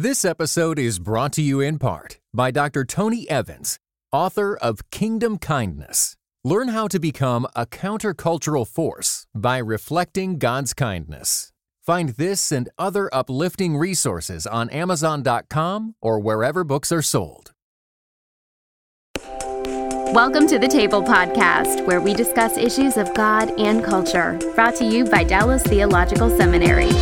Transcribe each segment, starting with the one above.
This episode is brought to you in part by Dr. Tony Evans, author of Kingdom Kindness. Learn how to become a countercultural force by reflecting God's kindness. Find this and other uplifting resources on Amazon.com or wherever books are sold. Welcome to the Table Podcast, where we discuss issues of God and culture, brought to you by Dallas Theological Seminary.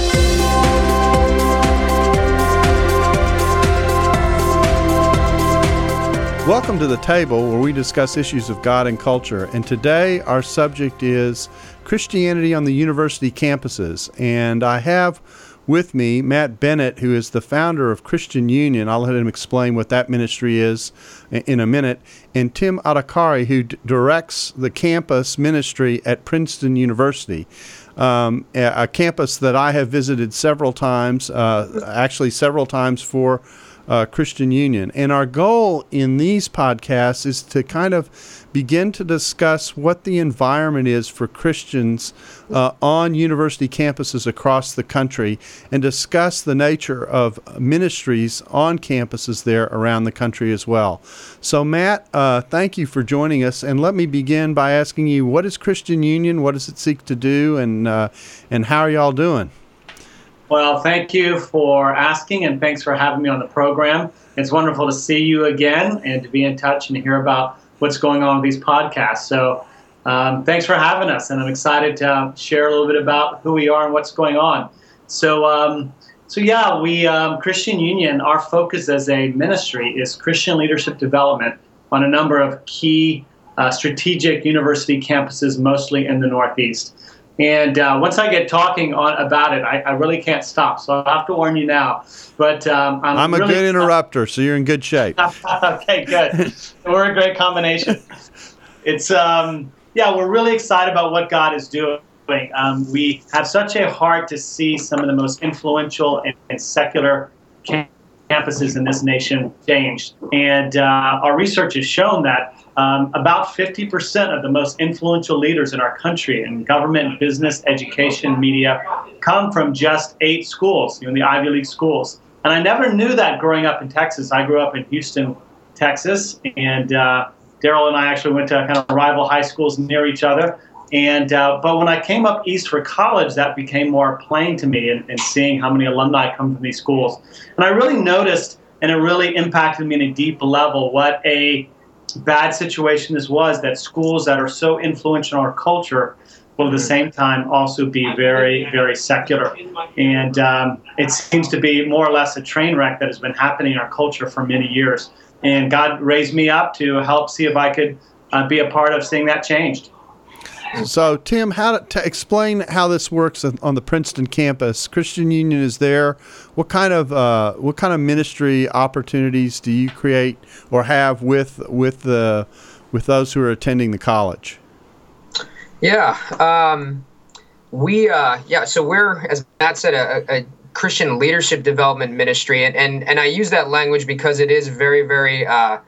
Welcome to the table where we discuss issues of God and culture. And today our subject is Christianity on the university campuses. And I have with me Matt Bennett, who is the founder of Christian Union. I'll let him explain what that ministry is in a minute. And Tim Adhikari, who d- directs the campus ministry at Princeton University. Um, a, a, campus that I have visited several times, uh, actually, several times for uh, Christian Union. And our goal in these podcasts is to kind of begin to discuss what the environment is for Christians uh, on university campuses across the country and discuss the nature of ministries on campuses there around the country as well. So, Matt, uh, thank you for joining us. And let me begin by asking you what is Christian Union? What does it seek to do? And, uh, and how are y'all doing? Well, thank you for asking and thanks for having me on the program. It's wonderful to see you again and to be in touch and to hear about what's going on with these podcasts. So, um, thanks for having us, and I'm excited to share a little bit about who we are and what's going on. So, um, so yeah, we um, Christian Union. Our focus as a ministry is Christian leadership development on a number of key uh, strategic university campuses, mostly in the Northeast. And uh, once I get talking on about it, I, I, really can't stop. So I have to warn you now. But um, I'm, I'm, a really good interrupter, so you're in good shape. okay, good. we're a great combination. It's um, yeah, we're really excited about what God is doing. Um, we have such a heart to see some of the most influential and, and secular campuses in this nation changed, and uh, our research has shown that um, about 50% of the most influential leaders in our country in government, business, education, media come from just eight schools, you know, the Ivy League schools. And I never knew that growing up in Texas. I grew up in Houston, Texas, and uh, Darrell and I actually went to kind of rival high schools near each other. And uh, but when I came up east for college, that became more plain to me, and, seeing how many alumni come from these schools. And I really noticed, and it really impacted me in a deep level, what a bad situation this was that schools that are so influential in our culture will at the same time also be very, very secular. And um, it seems to be more or less a train wreck that has been happening in our culture for many years. And God raised me up to help see if I could uh, be a part of seeing that changed. So, Tim, how to, to, explain how this works on the Princeton campus? Christian Union is there. What kind of uh, what kind of ministry opportunities do you create or have with with the with those who are attending the college? Yeah, um, we uh, yeah. So we're as Matt said a, a Christian leadership development ministry, and and and I use that language because it is very very. Uh,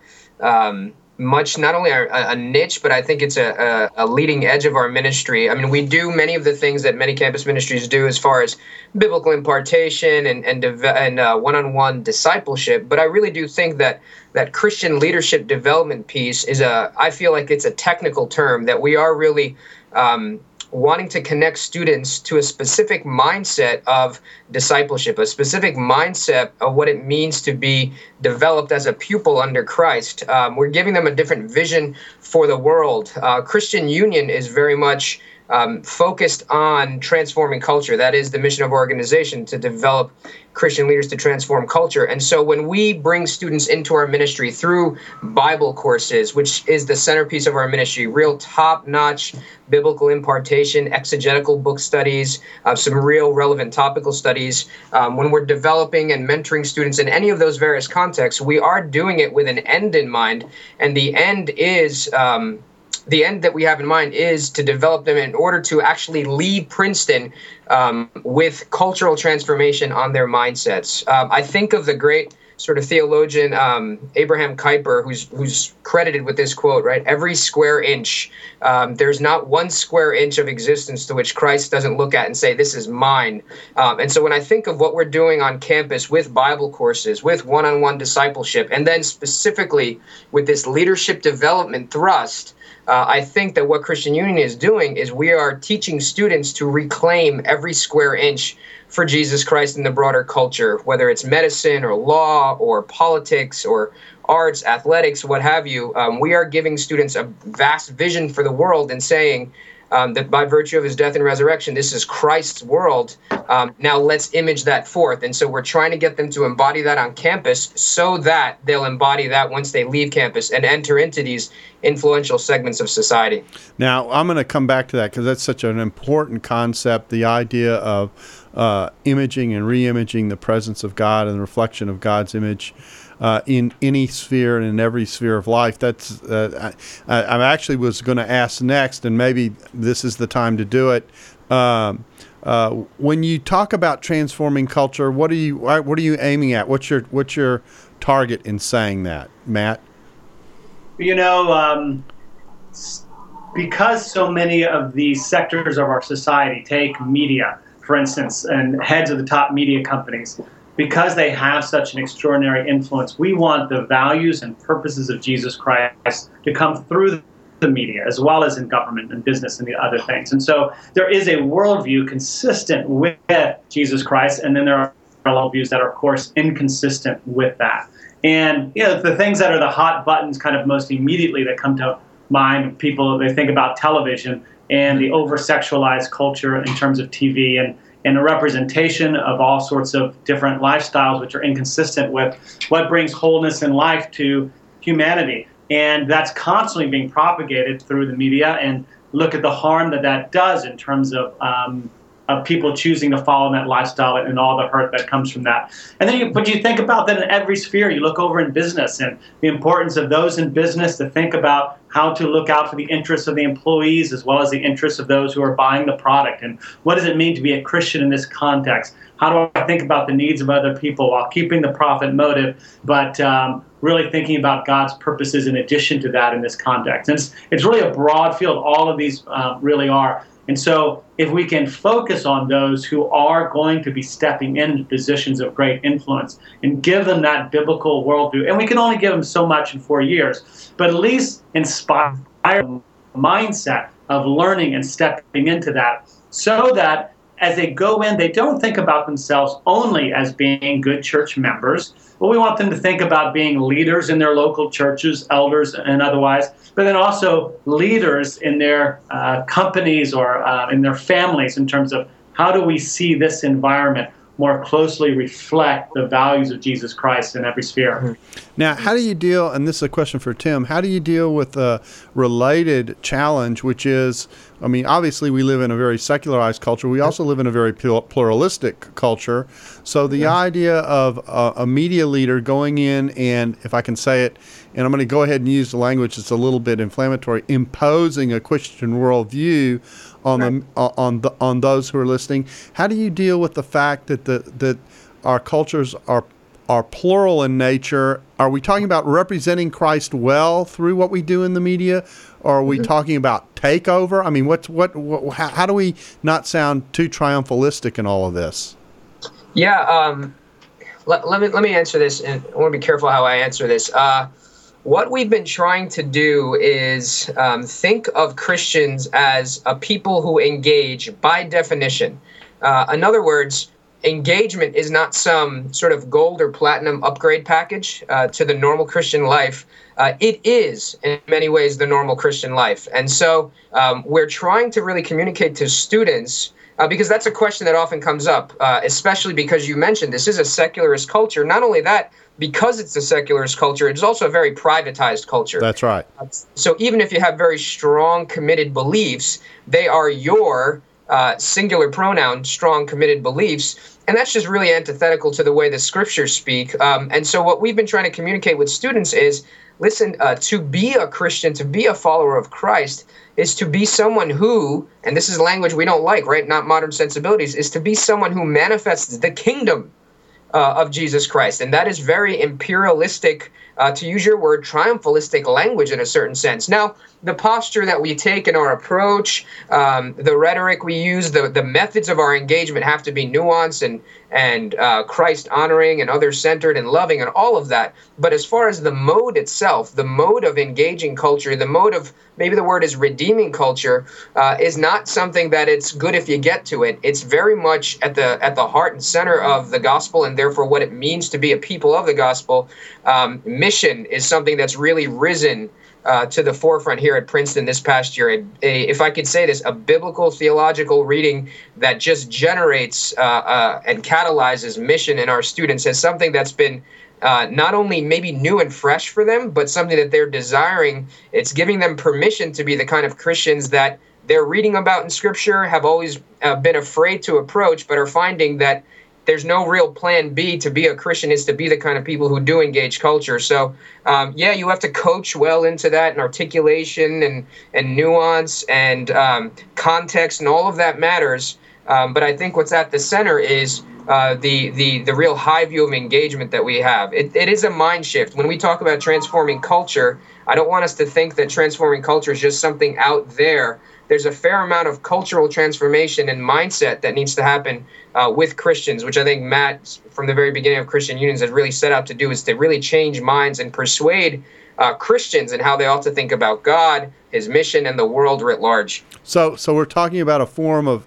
um, much not only a, a, niche, but I think it's a, a, a, leading edge of our ministry. I mean, we do many of the things that many campus ministries do as far as biblical impartation and and, and uh, one-on-one discipleship. But I really do think that that Christian leadership development piece is a. I feel like it's a technical term that we are really. Um, wanting to connect students to a specific mindset of discipleship, a specific mindset of what it means to be developed as a pupil under Christ. Um, we're giving them a different vision for the world. Uh, Christian Union is very much um, focused on transforming culture. That is the mission of our organization to develop Christian leaders to transform culture. And so when we bring students into our ministry through Bible courses, which is the centerpiece of our ministry, real top notch biblical impartation, exegetical book studies, uh, some real relevant topical studies, um, when we're developing and mentoring students in any of those various contexts, we are doing it with an end in mind. And the end is. Um, the end that we have in mind is to develop them in order to actually leave Princeton um, with cultural transformation on their mindsets. Um, I think of the great sort of theologian um, Abraham Kuyper, who's who's credited with this quote, right? Every square inch, um, there's not one square inch of existence to which Christ doesn't look at and say, "This is mine." Um, and so, when I think of what we're doing on campus with Bible courses, with one-on-one discipleship, and then specifically with this leadership development thrust. Uh, I think that what Christian Union is doing is we are teaching students to reclaim every square inch for Jesus Christ in the broader culture, whether it's medicine or law or politics or arts, athletics, what have you. Um, we are giving students a vast vision for the world and saying um, that by virtue of his death and resurrection, this is Christ's world. Um, now let's image that forth. And so we're trying to get them to embody that on campus so that they'll embody that once they leave campus and enter into these influential segments of society. Now, I'm going to come back to that because that's such an important concept the idea of uh, imaging and re-imaging the presence of God and the reflection of God's image uh, in any sphere and in every sphere of life. That's uh, I, I, actually was going to ask next, and maybe this is the time to do it. Um, uh, when you talk about transforming culture, what are you what are you aiming at? What's your what's your target in saying that, Matt? You know. Um, because so many of the sectors of our society take media, for instance, and heads of the top media companies, because they have such an extraordinary influence, we want the values and purposes of Jesus Christ to come through the media as well as in government and business and the other things. And so there is a worldview consistent with Jesus Christ, and then there are worldviews that are, of course, inconsistent with that. And you know, the things that are the hot buttons kind of most immediately that come to mind, people they think about television and the over sexualized culture in terms of TV and, and a representation of all sorts of different lifestyles which are inconsistent with what brings wholeness in life to humanity. And that's constantly being propagated through the media. And look at the harm that that does in terms of um, of people choosing to follow in that lifestyle and all the hurt that comes from that. And then, you, but you think about that in every sphere. You look over in business and the importance of those in business to think about how to look out for the interests of the employees as well as the interests of those who are buying the product. And what does it mean to be a Christian in this context? How do I think about the needs of other people while keeping the profit motive, but um, really thinking about God's purposes in addition to that in this context? And it's, it's really a broad field. All of these uh, really are. And so, if we can focus on those who are going to be stepping into positions of great influence and give them that biblical worldview, and we can only give them so much in four years, but at least inspire a mindset of learning and stepping into that so that as they go in, they don't think about themselves only as being good church members. But we want them to think about being leaders in their local churches, elders, and otherwise, but then also leaders in their uh, companies or uh, in their families in terms of how do we see this environment more closely reflect the values of Jesus Christ in every sphere. Mm-hmm. Now, how do you deal, and this is a question for Tim, how do you deal with a related challenge, which is, I mean, obviously we live in a very secularized culture. We also live in a very pluralistic culture. So the yeah. idea of a, a media leader going in and, if I can say it, and I'm going to go ahead and use the language that's a little bit inflammatory, imposing a Christian worldview on right. the, uh, on the, on those who are listening. How do you deal with the fact that the that our cultures are are plural in nature? Are we talking about representing Christ well through what we do in the media, or are we mm-hmm. talking about takeover? I mean, what's what, what how, how, do we not sound too triumphalistic in all of this? Yeah, um, let, let me let me answer this, and I want to be careful how I answer this. Uh, what we've been trying to do is um, think of Christians as a people who engage by definition. Uh, in other words, engagement is not some sort of gold or platinum upgrade package uh, to the normal Christian life. Uh, it is, in many ways, the normal Christian life. And so um, we're trying to really communicate to students. Uh, because that's a question that often comes up, uh, especially because you mentioned this is a secularist culture. Not only that, because it's a secularist culture, it's also a very privatized culture. That's right. So even if you have very strong, committed beliefs, they are your uh, singular pronoun, strong, committed beliefs. And that's just really antithetical to the way the scriptures speak. Um, and so, what we've been trying to communicate with students is listen, uh, to be a Christian, to be a follower of Christ, is to be someone who, and this is language we don't like, right? Not modern sensibilities, is to be someone who manifests the kingdom uh, of Jesus Christ. And that is very imperialistic, uh, to use your word, triumphalistic language in a certain sense. Now, the posture that we take in our approach, um, the rhetoric we use, the, the methods of our engagement have to be nuanced and, and uh, Christ honoring and other centered and loving and all of that. But as far as the mode itself, the mode of engaging culture, the mode of maybe the word is redeeming culture, uh, is not something that it's good if you get to it. It's very much at the at the heart and center of the gospel, and therefore what it means to be a people of the gospel. Um, mission is something that's really risen uh, to the forefront here at Princeton this past year. A, a, if I could say this, a biblical theological reading that just generates uh, uh, and catalyzes mission in our students as something that's been uh, not only maybe new and fresh for them, but something that they're desiring. It's giving them permission to be the kind of Christians that they're reading about in Scripture, have always uh, been afraid to approach, but are finding that there's no real plan B to be a Christian is to be the kind of people who do engage culture. So, um, yeah, you have to coach well into that and articulation and, and nuance and um, context and all of that matters. Um, but I think what's at the center is uh, the the the real high view of engagement that we have. It, it is a mind shift. When we talk about transforming culture, I don't want us to think that transforming culture is just something out there there's a fair amount of cultural transformation and mindset that needs to happen uh, with Christians, which I think Matt, from the very beginning of Christian Unions, has really set out to do is to really change minds and persuade uh, Christians and how they ought to think about God, His mission, and the world writ large. So, so we're talking about a form of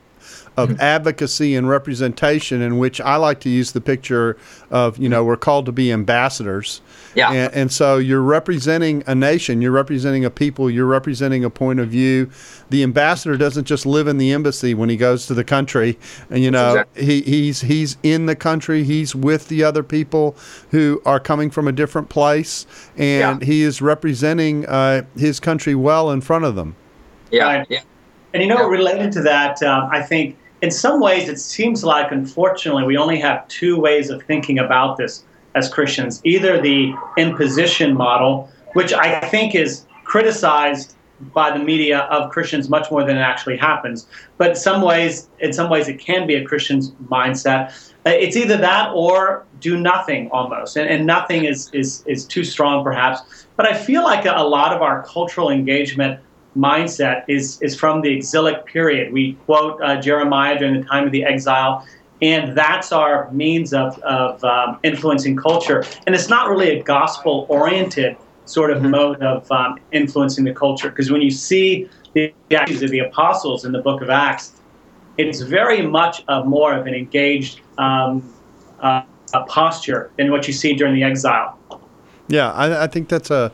of mm-hmm. advocacy and representation in which I like to use the picture of, you know, we're called to be ambassadors. Yeah. And, and, so you're representing a nation, you're representing a people, you're representing a point of view. The ambassador doesn't just live in the embassy when he goes to the country, and you know exactly. he, he's he's in the country, he's with the other people who are coming from a different place, and yeah. he is representing uh, his country well in front of them. Yeah. Right. Yeah. And you know, yeah. related to that, um, I think in some ways it seems like, unfortunately, we only have two ways of thinking about this as Christians either the imposition model, which I think is criticized by the media of Christians much more than it actually happens. But some ways, in some ways, it can be a Christian's mindset. Uh, it's either that or do nothing almost, and, and nothing is, is is too strong perhaps. But I feel like a, a lot of our cultural engagement mindset is is from the exilic period. We quote uh, Jeremiah during the time of the exile and that's our means of, of um, influencing culture. And it's not really a gospel oriented sort of mm-hmm. mode of um, influencing the culture, because when you see the actions of the apostles in the book of Acts, it's very much a more of an engaged um, uh, posture than what you see during the exile. Yeah, I, I think that's a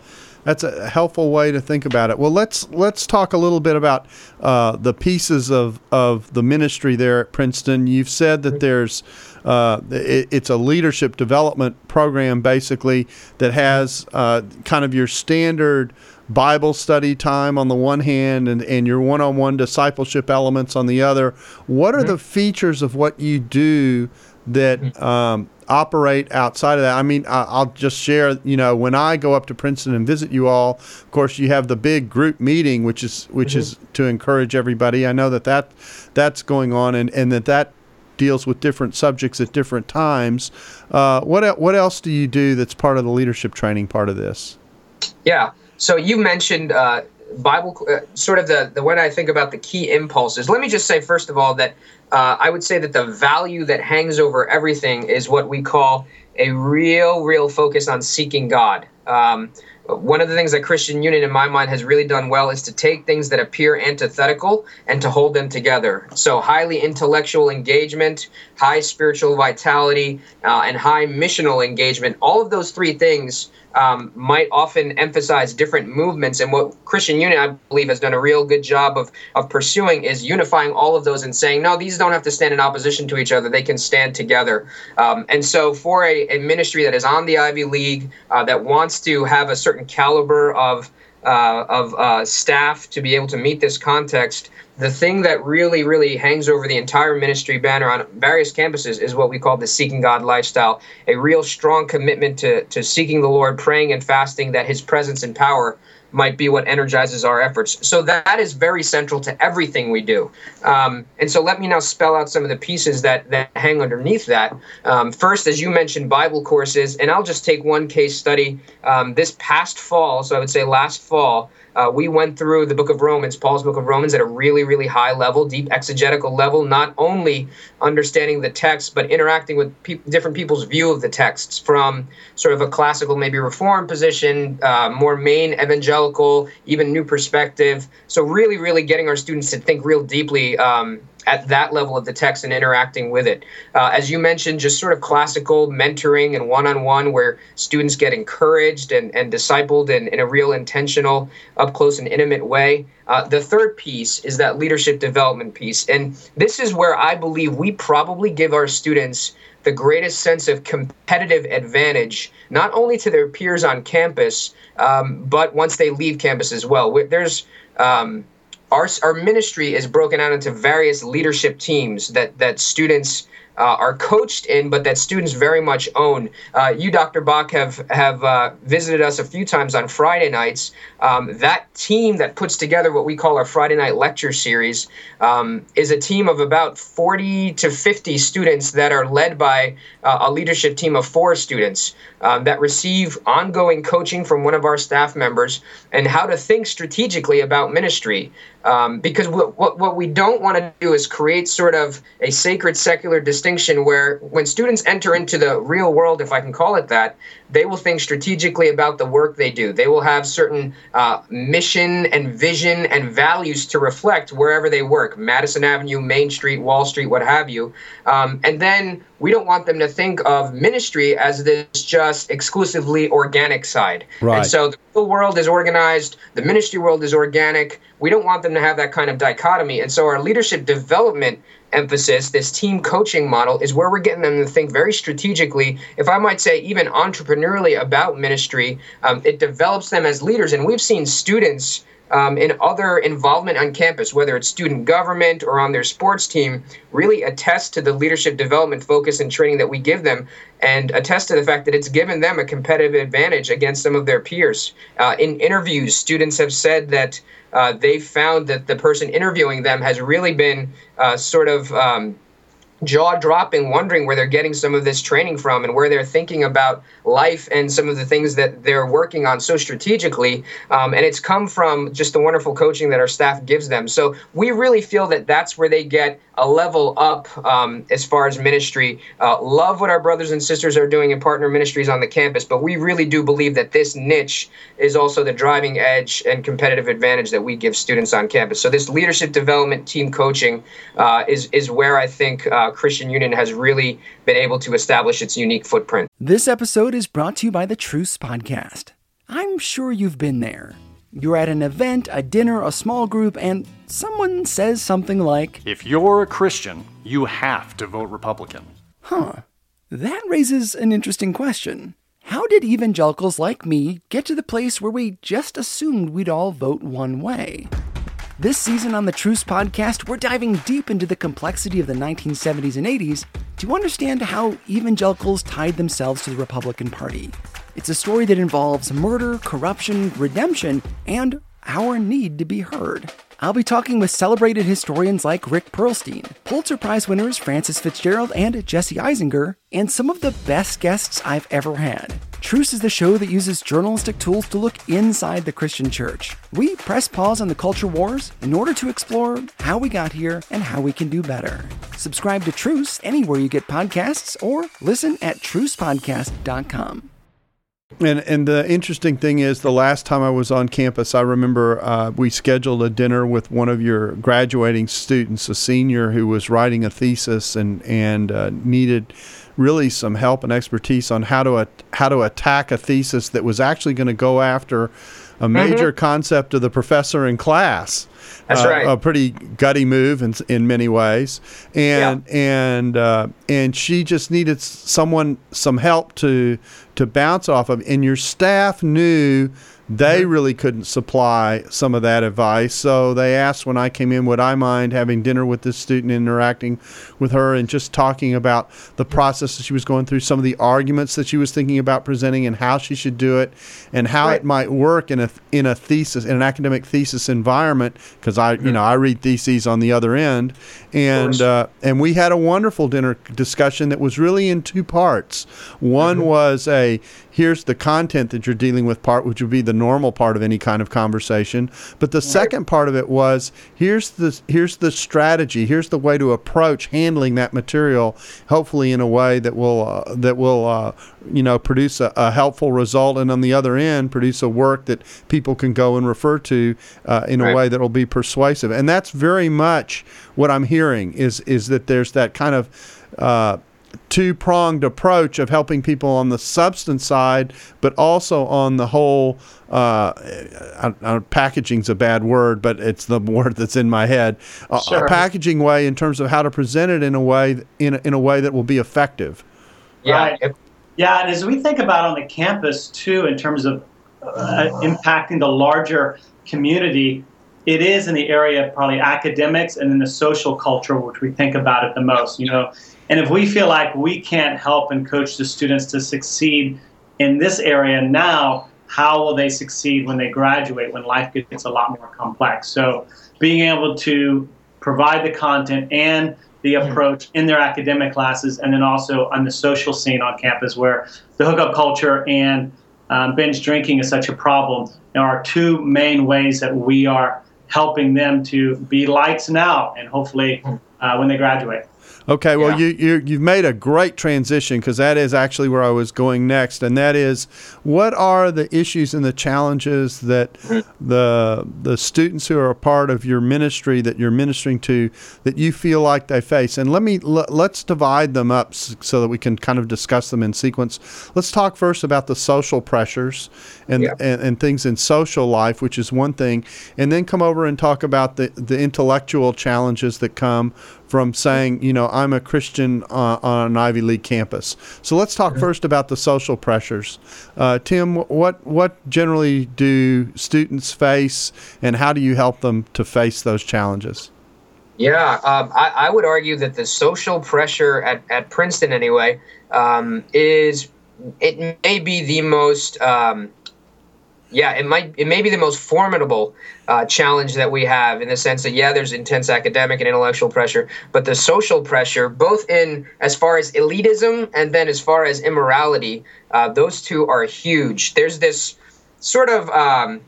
that's a helpful way to think about it. Well, let's let's talk a little bit about uh, the pieces of of the ministry there at Princeton. You've said that there's uh, it, it's a leadership development program basically that has uh, kind of your standard. Bible study time on the one hand and, and your one on one discipleship elements on the other. What are the features of what you do that mm-hmm. um, operate outside of that. I mean, I'll just share. You know, when I go up to Princeton and visit you all, of course, you have the big group meeting, which is which mm-hmm. is to encourage everybody. I know that that that's going on, and and that that deals with different subjects at different times. Uh, what what else do you do that's part of the leadership training part of this? Yeah. So you mentioned. Uh, Bible, uh, sort of the, the when I think about the key impulses. Let me just say first of all that uh, I would say that the value that hangs over everything is what we call a real, real focus on seeking God. Um, one of the things that Christian Union, in my mind, has really done well is to take things that appear antithetical and to hold them together. So, highly intellectual engagement, high spiritual vitality, uh, and high missional engagement all of those three things um, might often emphasize different movements. And what Christian Union, I believe, has done a real good job of, of pursuing is unifying all of those and saying, no, these don't have to stand in opposition to each other. They can stand together. Um, and so, for a, a, ministry that is on the Ivy League, uh, that wants to have a certain caliber of uh, of uh, staff to be able to meet this context, the thing that really, really hangs over the entire ministry banner on various campuses is what we call the seeking God lifestyle, a real strong commitment to, to seeking the Lord, praying and fasting that his presence and power might be what energizes our efforts. So that is very central to everything we do. Um, and so let me now spell out some of the pieces that, that hang underneath that. Um, first, as you mentioned, Bible courses, and I'll just take one case study. Um, this past fall, so I would say last fall, uh, we went through the book of Romans, Paul's book of Romans, at a really, really high level, deep exegetical level, not only understanding the text, but interacting with pe- different people's view of the texts from sort of a classical, maybe reform position, uh, more main evangelical, even new perspective. So, really, really getting our students to think real deeply. Um, at that level of the text and interacting with it. Uh, as you mentioned, just sort of classical mentoring and one on one where students get encouraged and, and discipled in, in a real intentional, up close and intimate way. Uh, the third piece is that leadership development piece. And this is where I believe we probably give our students the greatest sense of competitive advantage, not only to their peers on campus, um, but once they leave campus as well. There's um, our, our ministry is broken out into various leadership teams that that students uh, are coached in, but that students very much own. Uh, you, Dr. Bock, have have uh, visited us a few times on Friday nights. Um, that team that puts together what we call our Friday night lecture series um, is a team of about 40 to 50 students that are led by uh, a leadership team of four students um, that receive ongoing coaching from one of our staff members and how to think strategically about ministry. Um, because what, what, what we don't want to do is create sort of a sacred secular distinction where when students enter into the real world, if I can call it that, they will think strategically about the work they do. They will have certain uh, mission and vision and values to reflect wherever they work Madison Avenue, Main Street, Wall Street, what have you. Um, and then we don't want them to think of ministry as this just exclusively organic side. Right. And so the real world is organized, the ministry world is organic. We don't want them to have that kind of dichotomy. And so our leadership development emphasis, this team coaching model, is where we're getting them to think very strategically, if I might say, even entrepreneurially about ministry. Um, it develops them as leaders. And we've seen students um, in other involvement on campus, whether it's student government or on their sports team, really attest to the leadership development focus and training that we give them and attest to the fact that it's given them a competitive advantage against some of their peers. Uh, in interviews, students have said that uh, they found that the person interviewing them has really been uh, sort of um, jaw dropping, wondering where they're getting some of this training from and where they're thinking about life and some of the things that they're working on so strategically. Um, and it's come from just the wonderful coaching that our staff gives them. So we really feel that that's where they get a level up um, as far as ministry. Uh, love what our brothers and sisters are doing in partner ministries on the campus, but we really do believe that this niche is also the driving edge and competitive advantage that we give students on campus. So this leadership development team coaching uh, is is where I think. Uh, uh, Christian Union has really been able to establish its unique footprint. This episode is brought to you by the Truce Podcast. I'm sure you've been there. You're at an event, a dinner, a small group, and someone says something like, If you're a Christian, you have to vote Republican. Huh. That raises an interesting question. How did evangelicals like me get to the place where we just assumed we'd all vote one way? This season on the Truce podcast, we're diving deep into the complexity of the 1970s and 80s to understand how evangelicals tied themselves to the Republican Party. It's a story that involves murder, corruption, redemption, and our need to be heard. I'll be talking with celebrated historians like Rick Perlstein, Pulitzer Prize winners Frances FitzGerald and Jesse Eisinger, and some of the best guests I've ever had. Truce is the show that uses journalistic tools to look inside the Christian church. We press pause on the culture wars in order to explore how we got here and how we can do better. Subscribe to Truce anywhere you get podcasts or listen at trucepodcast.com. And and the interesting thing is, the last time I was on campus, I remember uh, we scheduled a dinner with one of your graduating students, a senior who was writing a thesis and and uh, needed really some help and expertise on how to how to attack a thesis that was actually going to go after a mm-hmm. major mm-hmm. concept of the professor in class. That's uh, right. A pretty gutty move in in many ways, and yeah. and uh, and she just needed someone some help to to bounce off of, and your staff knew they mm-hmm. really couldn't supply some of that advice. So they asked when I came in, would I mind having dinner with this student, interacting with her, and just talking about the process that she was going through, some of the arguments that she was thinking about presenting, and how she should do it, and how right. it might work in a in a thesis, in an academic thesis environment. Because I, mm-hmm. you know, I read theses on the other end, and uh, and we had a wonderful dinner discussion that was really in two parts. One mm-hmm. was a here's the content that you're dealing with part, which would be the normal part of any kind of conversation. But the second part of it was here's the here's the strategy, here's the way to approach handling that material, hopefully in a way that will uh, that will uh, you know produce a, a, helpful result, and on the other end produce a work that people can go and refer to uh, in right. a way that will be persuasive. And that's very much what I'm hearing is is that there's that kind of uh, two pronged approach of helping people on the substance side, but also on the whole. Uh, uh, packaging's a bad word, but it's the word that's in my head. Uh, sure. A packaging way in terms of how to present it in a way in a, in a way that will be effective. Yeah, right. yeah, and as we think about on the campus too, in terms of uh, impacting the larger community, it is in the area of probably academics and in the social culture, which we think about it the most. You know, and if we feel like we can't help and coach the students to succeed in this area now, how will they succeed when they graduate, when life gets a lot more complex? So, being able to provide the content and the approach in their academic classes, and then also on the social scene on campus, where the hookup culture and um, binge drinking is such a problem. There are two main ways that we are helping them to be lights now, and hopefully uh, when they graduate. Okay, well, yeah. you, you you've made a great transition because that is actually where I was going next, and that is, what are the issues and the challenges that the the students who are a part of your ministry that you're ministering to that you feel like they face? And let me l- let's divide them up so that we can kind of discuss them in sequence. Let's talk first about the social pressures and yeah. and, and things in social life, which is one thing, and then come over and talk about the the intellectual challenges that come from saying, you know, I'm a Christian uh, on an Ivy League campus. So let's talk first about the social pressures. Uh, Tim, what what generally do students face, and how do you help them to face those challenges? Yeah, um, I, I, would argue that the social pressure at, at Princeton, anyway, um, is it may be the most um, yeah, it might it may be the most formidable uh, challenge that we have in the sense that yeah, there's intense academic and intellectual pressure, but the social pressure, both in as far as elitism and then as far as immorality, uh, those two are huge. There's this sort of um,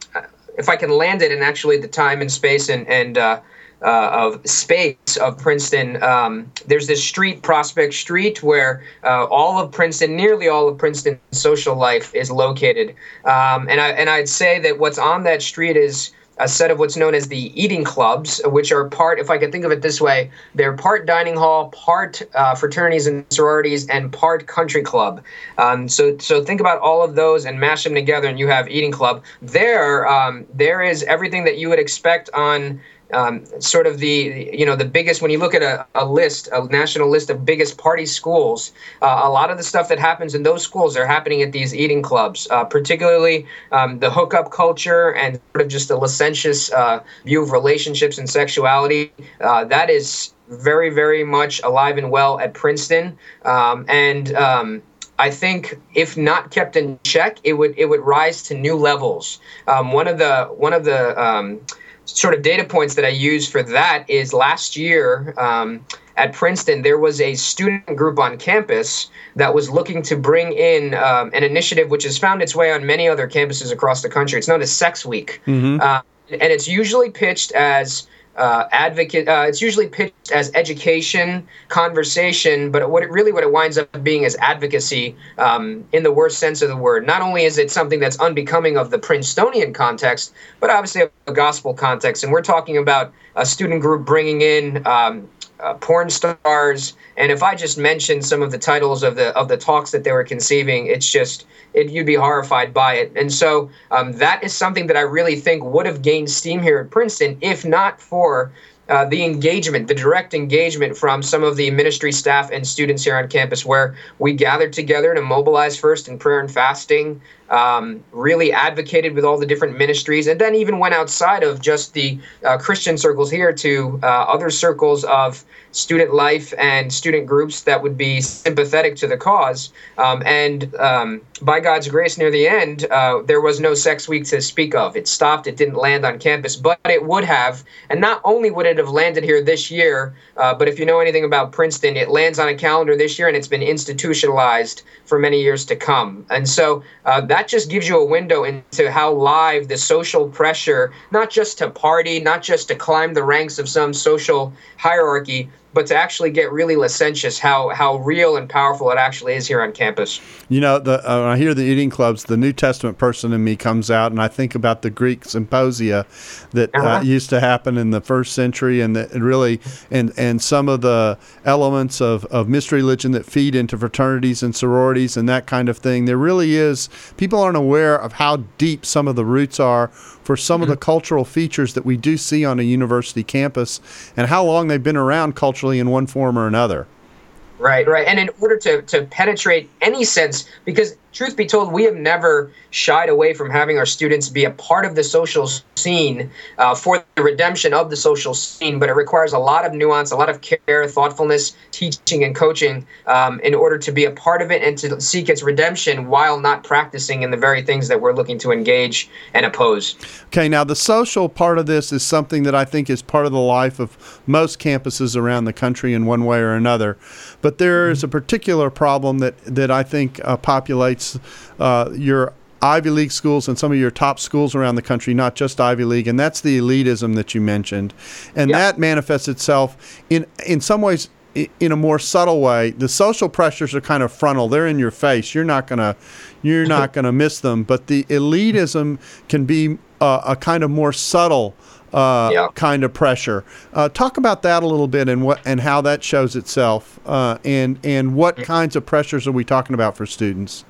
if I can land it in actually the time and space and and uh, uh, of space of Princeton. Um, there's this street, Prospect Street, where uh, all of Princeton, nearly all of Princeton's social life is located. Um, and I and I'd say that what's on that street is a set of what's known as the eating clubs, which are part, if I could think of it this way, they're part dining hall, part uh, fraternities and sororities, and part country club. Um, so, so think about all of those and mash them together, and you have eating club. There, um, there is everything that you would expect on um, sort of the you know the biggest when you look at a, a list a national list of biggest party schools uh, a lot of the stuff that happens in those schools are happening at these eating clubs uh, particularly um, the hookup culture and sort of just a licentious uh, view of relationships and sexuality uh, that is very very much alive and well at princeton um, and um, I think if not kept in check, it would it would rise to new levels. Um, one of the one of the um, sort of data points that I use for that is last year um, at Princeton, there was a student group on campus that was looking to bring in um, an initiative which has found its way on many other campuses across the country. It's known as Sex Week. Mm-hmm. Uh, and it's usually pitched as uh, advocate. Uh, it's usually pitched as education, conversation, but what it really what it winds up being is advocacy um, in the worst sense of the word. Not only is it something that's unbecoming of the Princetonian context, but obviously a gospel context. And we're talking about a student group bringing in um, uh, porn stars. And if I just mentioned some of the titles of the of the talks that they were conceiving, it's just it, you'd be horrified by it. And so um, that is something that I really think would have gained steam here at Princeton, if not for uh, the engagement, the direct engagement from some of the ministry staff and students here on campus, where we gathered together to mobilize first in prayer and fasting, um, really advocated with all the different ministries, and then even went outside of just the uh, Christian circles here to uh, other circles of student life and student groups that would be sympathetic to the cause. Um, and um, by God's grace, near the end, uh, there was no sex week to speak of. It stopped, it didn't land on campus, but it would have. And not only would it have landed here this year, uh, but if you know anything about Princeton, it lands on a calendar this year and it's been institutionalized for many years to come. And so uh, that just gives you a window into how live the social pressure, not just to party, not just to climb the ranks of some social hierarchy, but to actually get really licentious, how how real and powerful it actually is here on campus. You know, the, uh, when I hear the eating clubs, the New Testament person in me comes out, and I think about the Greek symposia that uh, uh-huh. uh, used to happen in the first century, and that really, and and some of the elements of of mystery religion that feed into fraternities and sororities and that kind of thing. There really is. People aren't aware of how deep some of the roots are for some mm-hmm. of the mm-hmm. cultural features that we do see on a university campus, and how long they've been around culturally in one form or another. Right, right. And in order to, to penetrate any sense, because truth be told, we have never shied away from having our students be a part of the social scene uh, for the redemption of the social scene, but it requires a lot of nuance, a lot of care, thoughtfulness, teaching, and coaching um, in order to be a part of it and to seek its redemption while not practicing in the very things that we're looking to engage and oppose. Okay, now the social part of this is something that I think is part of the life of most campuses around the country in one way or another. But there is a particular problem that, that I think uh, populates uh, your Ivy League schools and some of your top schools around the country, not just Ivy League, and that's the elitism that you mentioned, and that manifests itself in in some ways in a more subtle way. The social pressures are kind of frontal; they're in your face. You're not gonna you're not gonna miss them, but the elitism can be uh, a kind of more subtle. Uh, yeah. kind of pressure. Uh, talk about that a little bit and what and how that shows itself, uh, and and what kinds of pressures are we talking about for students?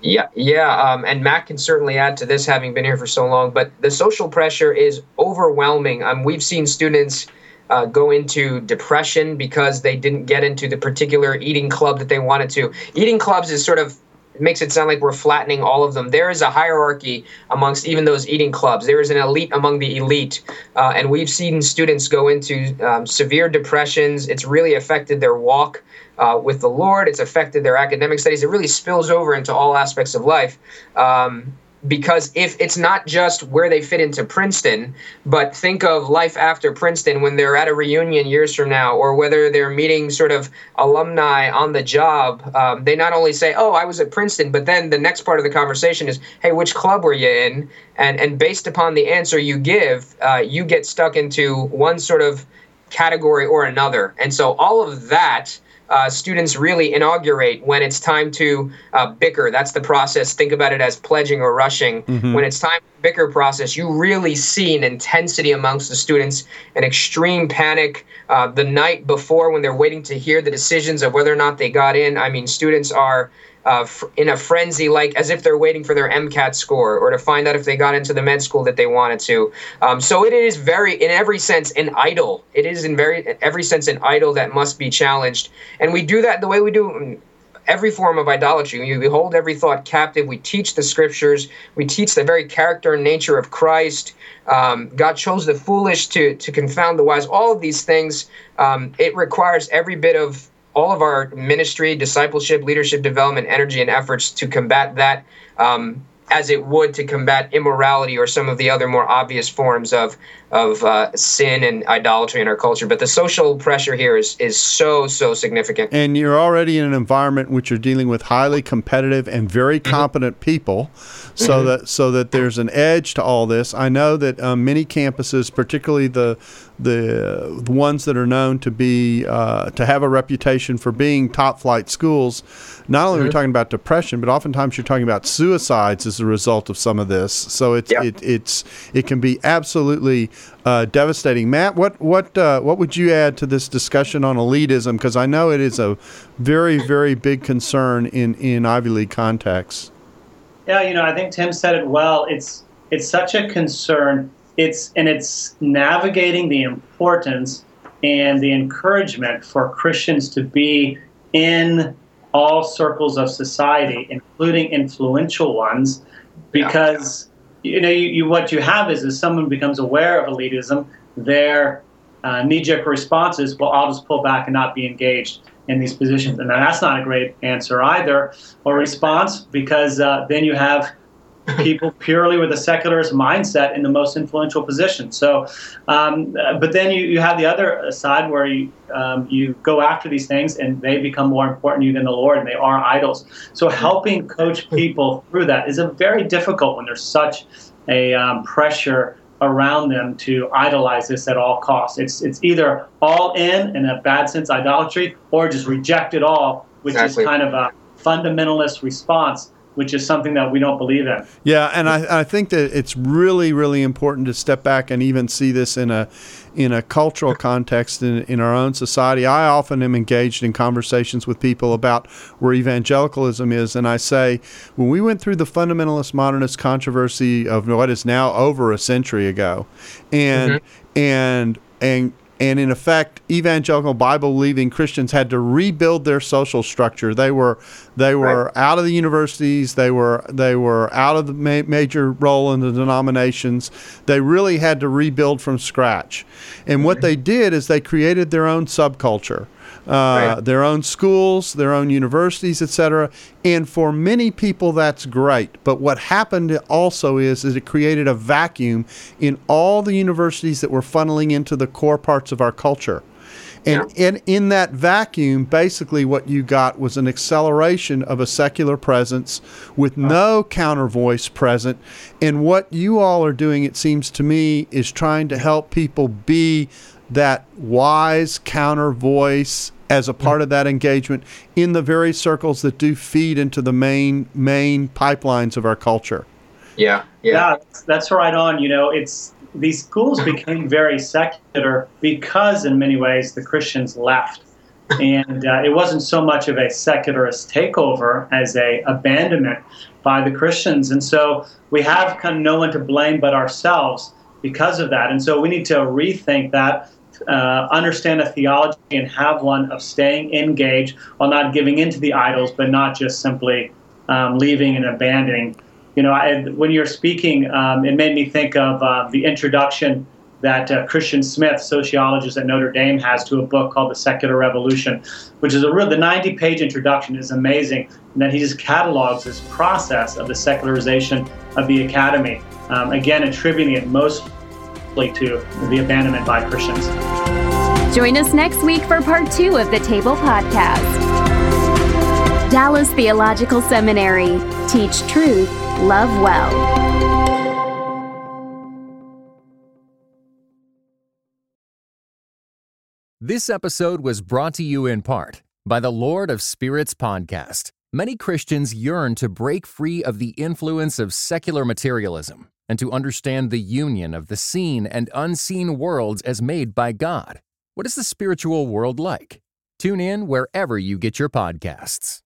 Yeah, yeah, um, and Matt can certainly add to this, having been here for so long. But the social pressure is overwhelming. Um, we've seen students uh, go into depression because they didn't get into the particular eating club that they wanted to. Eating clubs is sort of makes it sound like we're flattening all of them. There is a hierarchy amongst even those eating clubs. There is an elite among the elite, uh, and we've seen students go into um, severe depressions. It's really affected their walk uh, with the Lord. It's affected their academic studies. It really spills over into all aspects of life. Um, because if it's not just where they fit into Princeton, but think of life after Princeton when they're at a reunion years from now, or whether they're meeting sort of alumni on the job, um, they not only say, "Oh, I was at Princeton," but then the next part of the conversation is, "Hey, which club were you in?" And and based upon the answer you give, uh, you get stuck into one sort of category or another, and so all of that uh, students really inaugurate when it's time to uh, bicker. That's the process. Think about it as pledging or rushing. Mm-hmm. When it's time bicker process, you really see an intensity amongst the students, an extreme panic. Uh, the night before, when they're waiting to hear the decisions of whether or not they got in, I mean, students are uh, in a frenzy, like as if they're waiting for their MCAT score or to find out if they got into the med school that they wanted to. Um, so it is very, in every sense, an idol. It is in very every sense an idol that must be challenged, and we do that the way we do every form of idolatry. We hold every thought captive. We teach the scriptures. We teach the very character and nature of Christ. Um, God chose the foolish to to confound the wise. All of these things. Um, it requires every bit of all of our ministry, discipleship, leadership development, energy, and efforts to combat that um, as it would to combat immorality or some of the other more obvious forms of of uh, sin and idolatry in our culture. But the social pressure here is is so so significant. And you're already in an environment in which you're dealing with highly competitive and very mm-hmm. competent people, so mm-hmm. that so that there's an edge to all this. I know that um, many campuses, particularly the the, the ones that are known to be uh, to have a reputation for being top flight schools, not only mm-hmm. are we mm-hmm. talking about depression, but oftentimes you're talking about suicides as a result of some of this. So it's yep. it, it's it can be absolutely uh, devastating. Matt, what what uh, what would you add to this discussion on elitism? Because I know it is a very very big concern in in Ivy League contexts. Yeah, you know, I think Tim said it well. It's it's such a concern. It's and it's navigating the importance and the encouragement for Christians to be in all circles of society, including influential ones, because yeah. you know you, you, what you have is as someone becomes aware of elitism, their uh, knee-jerk response is, "Well, I'll just pull back and not be engaged." in these positions. And that's not a great answer either, or response, because uh, then you have people purely with a secularist mindset in the most influential position. So, um, but then you, you have the other side where you, um, you go after these things and they become more important to you than the Lord and they are idols. So, helping coach people through that is a very difficult when there's such a um, pressure around them to idolize this at all costs. It's, it's either all in, in a bad sense, idolatry, or just reject it all, which exactly. is kind of a fundamentalist response which is something that we don't believe in. Yeah, and I, I think that it's really, really important to step back and even see this in a in a cultural context in, in our own society. I often am engaged in conversations with people about where evangelicalism is, and I say, when we went through the fundamentalist modernist controversy of what is now over a century ago, and mm-hmm. and and and in effect, evangelical Bible believing Christians had to rebuild their social structure. They were they were right. out of the universities. They were they were out of the ma- major role in the denominations. They really had to rebuild from scratch. And what they did is they created their own subculture uh, right. their own schools, their own universities, etc. And for many people, that's great. But what happened also is, is it created a vacuum in all the universities that were funneling into the core parts of our culture. And yeah. in, in that vacuum, basically what you got was an acceleration of a secular presence with no counter voice present. And what you all are doing, it seems to me, is trying to help people be that wise counter voice as a part of that engagement in the very circles that do feed into the main main pipelines of our culture. Yeah, yeah, yeah that's right on. You know, it's these schools became very secular because, in many ways, the Christians left, and uh, it wasn't so much of a secularist takeover as a abandonment by the Christians, and so we have kind of no one to blame but ourselves because of that, and so we need to rethink that uh, understand a theology and have one of staying engaged while not giving into the idols, but not just simply um, leaving and abandoning. You know, I, when you're speaking, um, it made me think of uh, the introduction that uh, Christian Smith, sociologist at Notre Dame, has to a book called The Secular Revolution, which is a real, the 90 page introduction is amazing. And that he just catalogs this process of the secularization of the academy, um, again, attributing it most to the abandonment by Christians. Join us next week for part two of the Table Podcast. Dallas Theological Seminary. Teach truth, love well. This episode was brought to you in part by the Lord of Spirits podcast. Many Christians yearn to break free of the influence of secular materialism and to understand the union of the seen and unseen worlds as made by God. What is the spiritual world like? Tune in wherever you get your podcasts.